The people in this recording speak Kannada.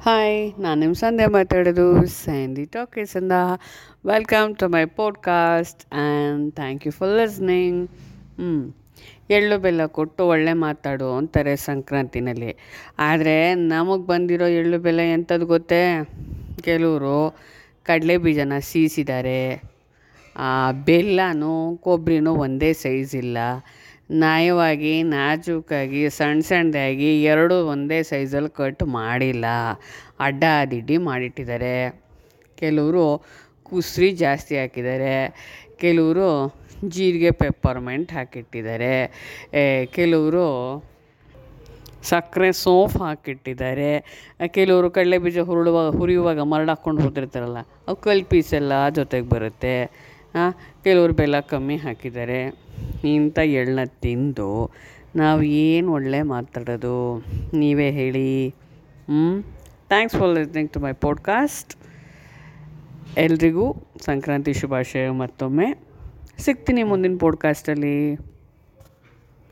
ಹಾಯ್ ನಾನು ನಿಮ್ಮ ಸಂಧ್ಯಾ ಮಾತಾಡೋದು Sandy ಟಾಕೀಸಿಂದ welcome to my podcast and thank you for listening ಹ್ಞೂ ಎಳ್ಳು ಬೆಲ್ಲ ಕೊಟ್ಟು ಒಳ್ಳೆ ಮಾತಾಡು ಅಂತಾರೆ ಸಂಕ್ರಾಂತಿನಲ್ಲಿ. ಆದರೆ ನಮಗೆ ಬಂದಿರೋ ಎಳ್ಳು ಬೆಲ್ಲ ಎಂಥದ್ದು ಗೊತ್ತೇ? ಕೆಲವರು ಕಡಲೆ ಬೀಜನ ಸೀಸಿದ್ದಾರೆ ಬೆಲ್ಲನೂ ಕೊಬ್ಬರಿನೂ ಒಂದೇ ಸೈಜ್ ಇಲ್ಲ. ನಯವಾಗಿ, ನಾಜೂಕಾಗಿ ಸಣ್ಣ ಸಣ್ಣದಾಗಿ ಎರಡೂ ಒಂದೇ ಸೈಜಲ್ಲಿ ಕಟ್ ಮಾಡಿಲ್ಲ. ಅಡ್ಡ ದಿಡ್ಡಿ ಮಾಡಿಟ್ಟಿದ್ದಾರೆ. ಕೆಲವರು ಕುಸ್ರಿ ಜಾಸ್ತಿ ಹಾಕಿದ್ದಾರೆ. ಕೆಲವರು ಜೀರಿಗೆ ಪೆಪ್ಪರ್ಮೆಂಟ್ ಹಾಕಿಟ್ಟಿದ್ದಾರೆ. ಕೆಲವರು ಸಕ್ಕರೆ ಸೋಫ್ ಹಾಕಿಟ್ಟಿದ್ದಾರೆ. ಕೆಲವರು ಕಡಲೆ ಬೀಜ ಹುರುಳುವಾಗ ಹುರಿಯುವಾಗ ಮರಳು ಹಾಕ್ಕೊಂಡು ಹೋಗ್ತಿರ್ತಾರಲ್ಲ ಅವು ಪೀಸೆಲ್ಲ ಜೊತೆಗೆ ಬರುತ್ತೆ. ಕೆಲವರು ಬೆಲ್ಲ ಕಮ್ಮಿ ಹಾಕಿದ್ದಾರೆ. ಇಂಥ ಎಳ್ಳನ್ನ ತಿಂದು ನಾವು ಏನು ಒಳ್ಳೆ ಮಾತಾಡೋದು? ನೀವೇ ಹೇಳಿ. ಹ್ಞೂ thanks for listening to my podcast ಎಲ್ರಿಗೂ ಸಂಕ್ರಾಂತಿ ಶುಭಾಶಯ ಮತ್ತೊಮ್ಮೆ. ಸಿಗ್ತೀನಿ ಮುಂದಿನ ಪಾಡ್ಕಾಸ್ಟಲ್ಲಿ